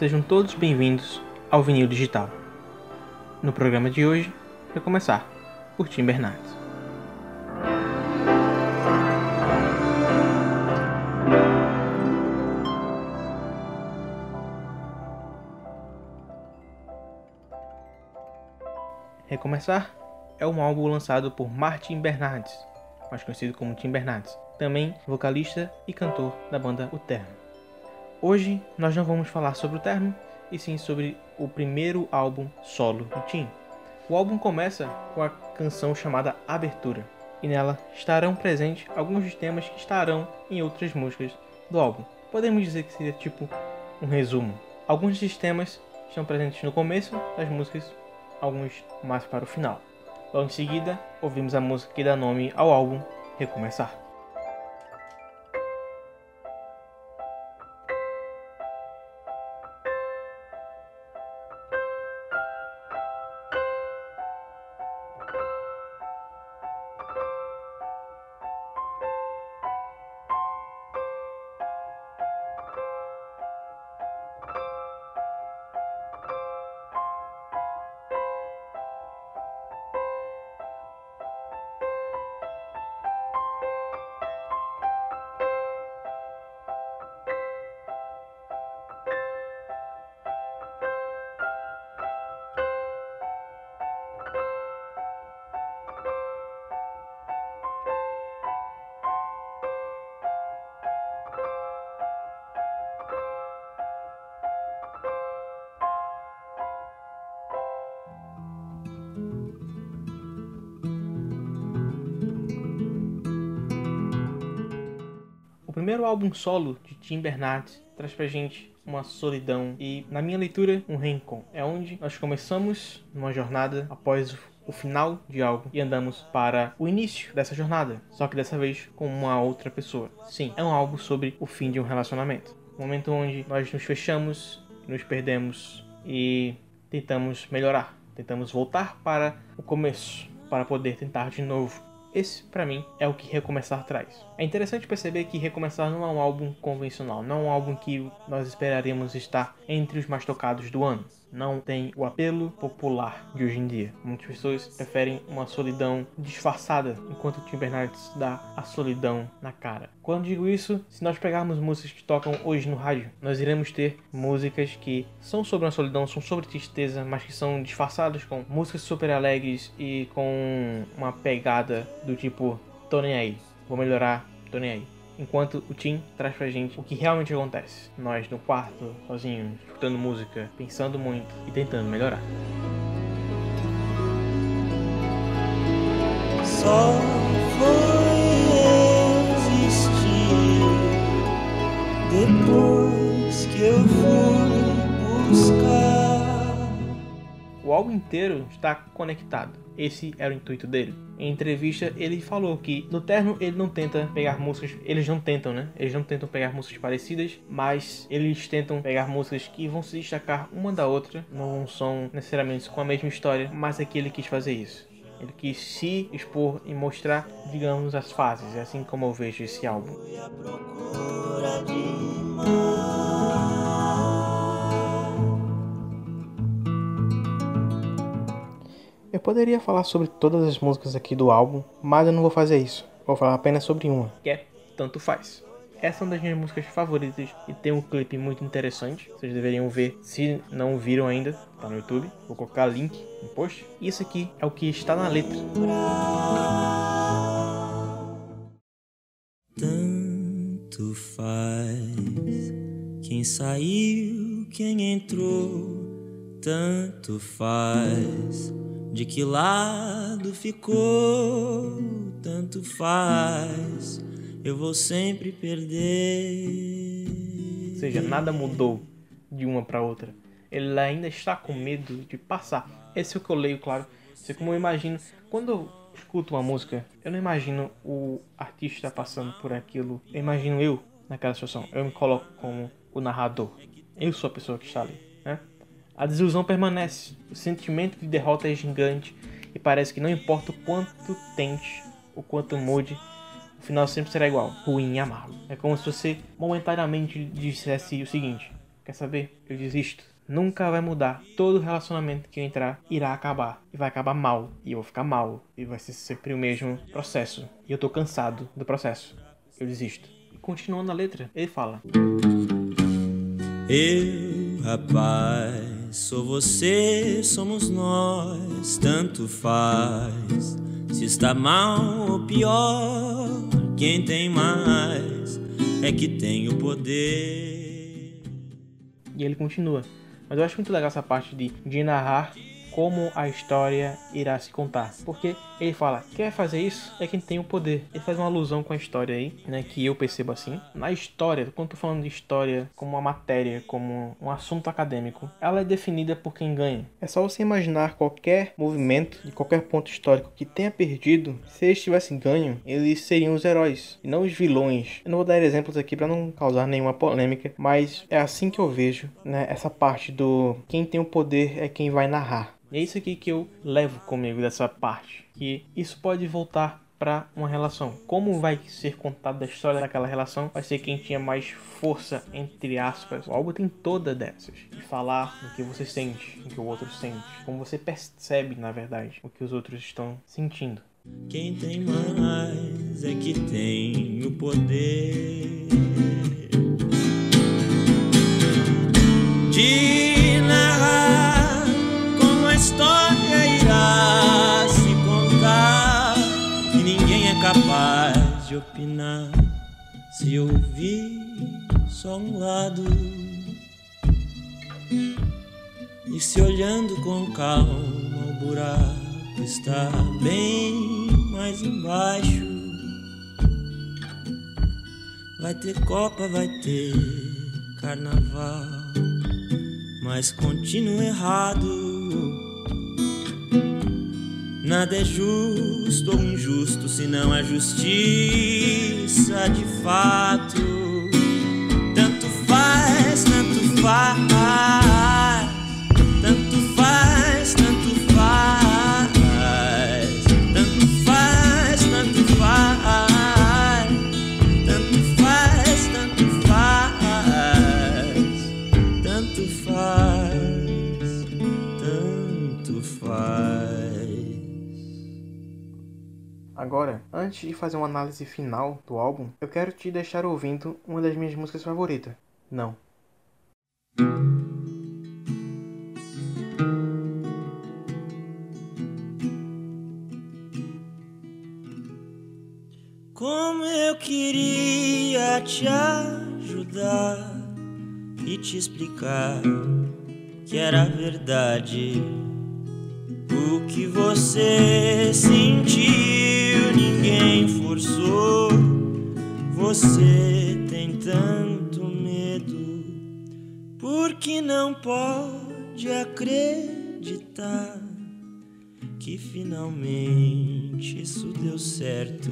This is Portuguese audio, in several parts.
Sejam todos bem-vindos ao Vinil Digital. No programa de hoje, vai começar por Tim Bernardes. Recomeçar é um álbum lançado por Martin Bernardes, mais conhecido como Tim Bernardes, também vocalista e cantor da banda O Terno. Hoje nós não vamos falar sobre o Terno, e sim sobre o primeiro álbum solo do Tim. O álbum começa com a canção chamada Abertura, e nela estarão presentes alguns dos temas que estarão em outras músicas do álbum. Podemos dizer que seria tipo um resumo. Alguns desses temas estão presentes no começo das músicas, alguns mais para o final. Logo em seguida, ouvimos a música que dá nome ao álbum, Recomeçar. Primeiro álbum solo de Tim Bernardes traz pra gente uma solidão e, na minha leitura, um reencontro. É onde nós começamos uma jornada após o final de algo e andamos para o início dessa jornada, só que dessa vez com uma outra pessoa. Sim, é um álbum sobre o fim de um relacionamento. Um momento onde nós nos fechamos, nos perdemos e tentamos melhorar, tentamos voltar para o começo para poder tentar de novo esse, para mim, é o que Recomeçar traz. É interessante perceber que Recomeçar não é um álbum convencional, não é um álbum que nós esperaríamos estar entre os mais tocados do ano não tem o apelo popular de hoje em dia. Muitas pessoas preferem uma solidão disfarçada, enquanto Tim Bernardes dá a solidão na cara. Quando digo isso, se nós pegarmos músicas que tocam hoje no rádio, nós iremos ter músicas que são sobre a solidão, são sobre tristeza, mas que são disfarçadas com músicas super alegres e com uma pegada do tipo tô nem aí, vou melhorar, tô nem aí enquanto o Tim traz pra gente o que realmente acontece. Nós no quarto, sozinhos, escutando música, pensando muito e tentando melhorar. Só foi existir depois que eu fui buscar. O álbum inteiro está conectado. Esse era o intuito dele em entrevista, ele falou que no Terno ele não tenta pegar músicas, eles não tentam, né? Eles não tentam pegar músicas parecidas, mas eles tentam pegar músicas que vão se destacar uma da outra, não são necessariamente com a mesma história, mas aqui ele quis fazer isso. Ele quis se expor e mostrar, digamos, as fases, é assim como eu vejo esse álbum. Eu poderia falar sobre todas as músicas aqui do álbum, mas eu não vou fazer isso. Vou falar apenas sobre uma, que é Tanto Faz. Essa é uma das minhas músicas favoritas e tem um clipe muito interessante. Vocês deveriam ver se não viram ainda, tá no YouTube. Vou colocar link no post. E isso aqui é o que está na letra. Tanto faz quem saiu, quem entrou, tanto faz de que lado ficou, tanto faz, eu vou sempre perder. Ou seja, nada mudou de uma para outra. Ele ainda está com medo de passar. Esse é o que eu leio, claro. Isso é como eu imagino. Quando eu escuto uma música, eu não imagino o artista passando por aquilo. Eu imagino eu naquela situação. Eu me coloco como o narrador. Eu sou a pessoa que está ali. A desilusão permanece, o sentimento de derrota é gigante e parece que não importa o quanto tente, o quanto mude, o final sempre será igual, ruim e amargo. É como se você momentaneamente dissesse o seguinte: Quer saber? Eu desisto. Nunca vai mudar. Todo relacionamento que eu entrar irá acabar. E vai acabar mal. E eu vou ficar mal. E vai ser sempre o mesmo processo. E eu tô cansado do processo. Eu desisto. E continuando a letra, ele fala: Eu, rapaz, sou você, somos nós, tanto faz. Se está mal ou pior, quem tem mais é que tem o poder. E ele continua. Mas eu acho muito legal essa parte de, de narrar como a história irá se contar. Porque ele fala, quer fazer isso? É quem tem o poder. Ele faz uma alusão com a história aí, né? Que eu percebo assim. Na história, quando tô falando de história como uma matéria, como um assunto acadêmico, ela é definida por quem ganha. É só você imaginar qualquer movimento de qualquer ponto histórico que tenha perdido, se eles tivessem ganho, eles seriam os heróis e não os vilões. Eu não vou dar exemplos aqui para não causar nenhuma polêmica, mas é assim que eu vejo, né? Essa parte do quem tem o poder é quem vai narrar. E é isso aqui que eu levo comigo dessa parte. Que isso pode voltar para uma relação. Como vai ser contada a história daquela relação, vai ser quem tinha mais força, entre aspas. O álbum tem toda dessas. De falar o que você sente, o que o outro sente. Como você percebe, na verdade, o que os outros estão sentindo. Quem tem mais é que tem o poder opinar se ouvir só um lado. E se olhando com calma o buraco está bem mais embaixo. Vai ter Copa, vai ter Carnaval, mas continuo errado. Nada é justo ou injusto se não a justiça de fato. Tanto faz, tanto faz, Agora, antes de fazer uma análise final do álbum, eu quero te deixar ouvindo uma das minhas músicas favoritas. Não. Como eu queria te ajudar e te explicar que era verdade. O que você sentiu, ninguém forçou. Você tem tanto medo, porque não pode acreditar que finalmente isso deu certo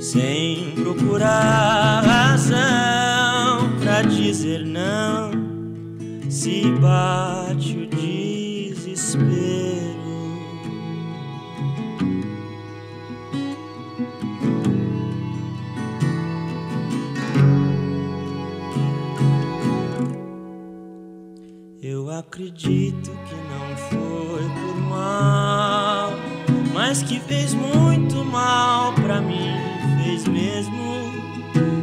sem procurar razão pra dizer não, se bate o desespero. Acredito que não foi por mal, mas que fez muito mal pra mim, fez mesmo.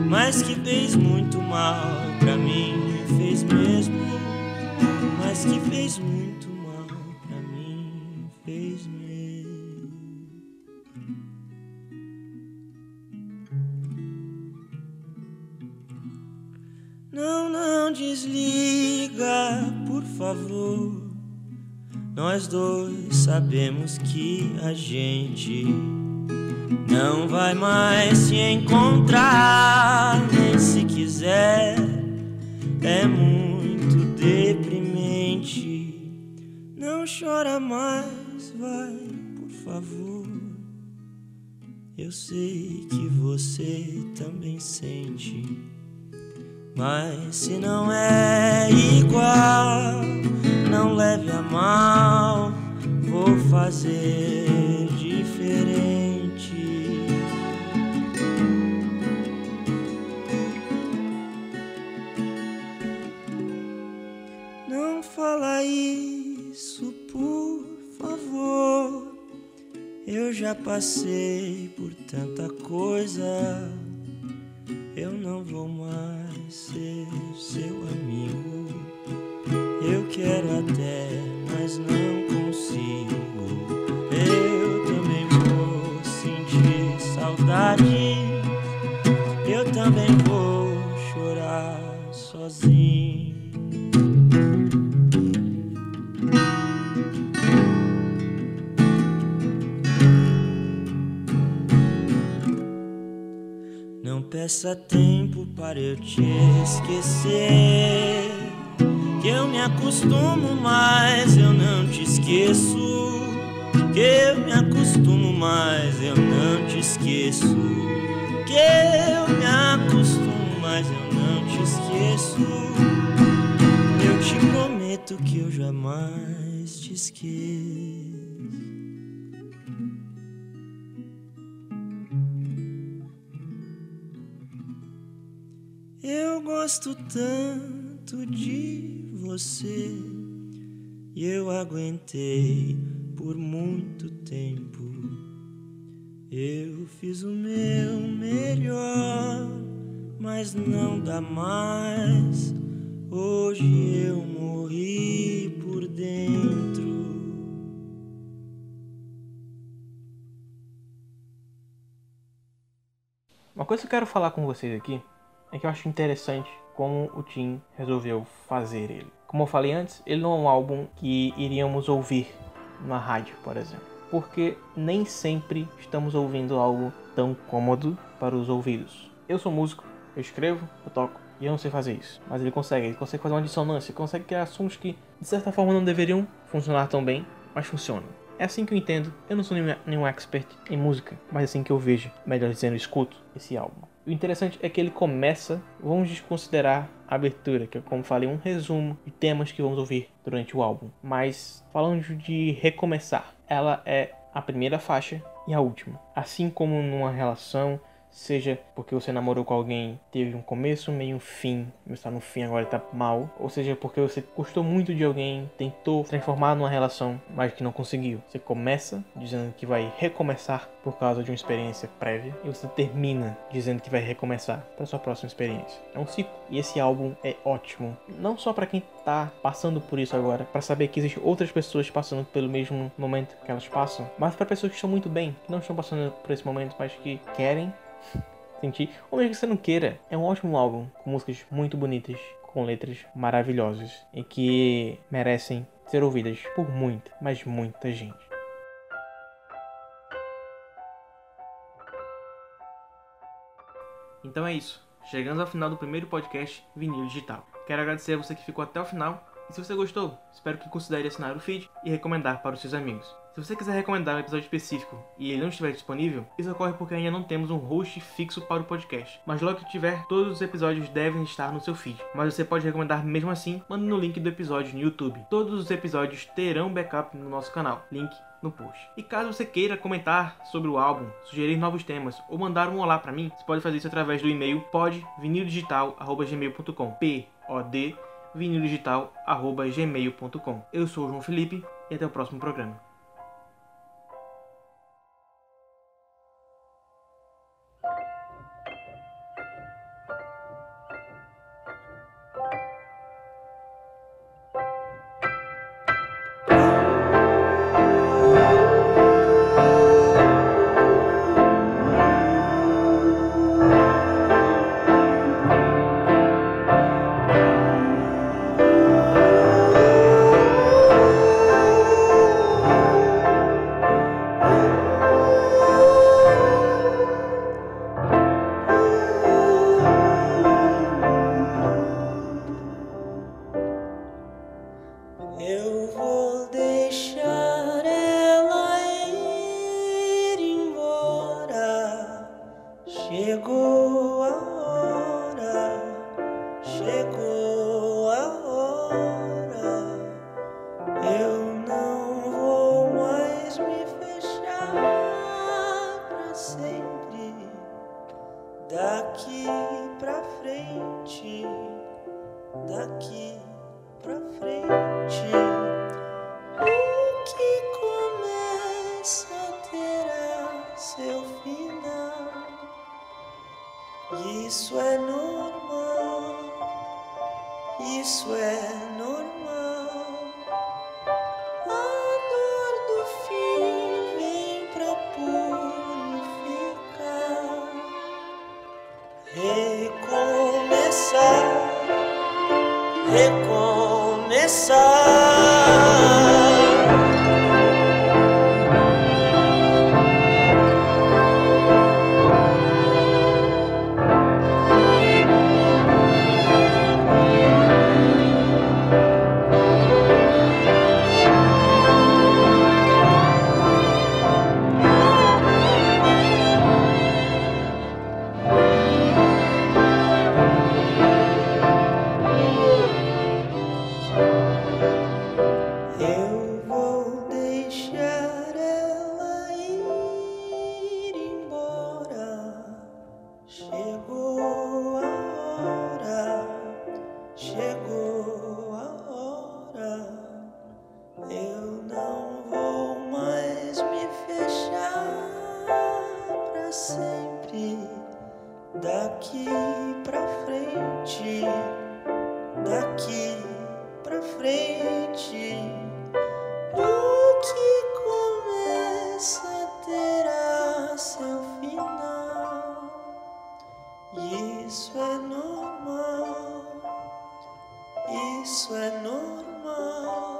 Mas que fez muito mal pra mim, fez mesmo. Mas que fez muito mal pra mim, fez mesmo. Não, não desliga, favor. Nós dois sabemos que a gente não vai mais se encontrar, nem se quiser. É muito deprimente. Não chora mais, vai, por favor. Eu sei que você também sente. Mas se não é igual, não leve a mal, vou fazer diferente. Não fala isso, por favor. Eu já passei por tanta coisa. Também vou chorar sozinho. Não peça tempo para eu te esquecer. Que eu me acostumo, mas eu não te esqueço. Que eu me acostumo, mas eu não te esqueço. Que mas eu não te esqueço. Eu te prometo que eu jamais te esqueço. Eu gosto tanto de você e eu aguentei por muito tempo. Eu fiz o meu melhor, mas não dá mais. Hoje eu morri por dentro. Uma coisa que eu quero falar com vocês aqui é que eu acho interessante como o Tim resolveu fazer ele. Como eu falei antes, ele não é um álbum que iríamos ouvir na rádio, por exemplo, porque nem sempre estamos ouvindo algo tão cômodo para os ouvidos. Eu sou músico, eu escrevo, eu toco e eu não sei fazer isso, mas ele consegue, ele consegue fazer uma dissonância, consegue criar sons que de certa forma não deveriam funcionar tão bem, mas funcionam. É assim que eu entendo. Eu não sou nenhum, nenhum expert em música, mas é assim que eu vejo, melhor dizendo, escuto esse álbum. O interessante é que ele começa, vamos desconsiderar a abertura, que é como falei, um resumo de temas que vamos ouvir durante o álbum. Mas falando de recomeçar, ela é a primeira faixa e a última. Assim como numa relação, seja porque você namorou com alguém, teve um começo, meio um fim, está no fim agora está mal, ou seja porque você gostou muito de alguém, tentou transformar numa relação, mas que não conseguiu. Você começa dizendo que vai recomeçar por causa de uma experiência prévia e você termina dizendo que vai recomeçar para sua próxima experiência. É um ciclo e esse álbum é ótimo, não só para quem está passando por isso agora, para saber que existem outras pessoas passando pelo mesmo momento que elas passam, mas para pessoas que estão muito bem, que não estão passando por esse momento, mas que querem sentir, ou mesmo que você não queira. É um ótimo álbum, com músicas muito bonitas, com letras maravilhosas e que merecem ser ouvidas por muita, mas muita gente. Então é isso. Chegamos ao final do primeiro podcast Vinil Digital. Quero agradecer a você que ficou até o final. E se você gostou, espero que considere assinar o feed e recomendar para os seus amigos. Se você quiser recomendar um episódio específico e ele não estiver disponível, isso ocorre porque ainda não temos um host fixo para o podcast. Mas logo que tiver, todos os episódios devem estar no seu feed. Mas você pode recomendar mesmo assim, mandando o link do episódio no YouTube. Todos os episódios terão backup no nosso canal. Link no post. E caso você queira comentar sobre o álbum, sugerir novos temas ou mandar um olá para mim, você pode fazer isso através do e-mail podvinildigital@gmail.com. P O D vinildigital@gmail.com. Eu sou o João Felipe e até o próximo programa. Daqui Isso é normal, isso é normal.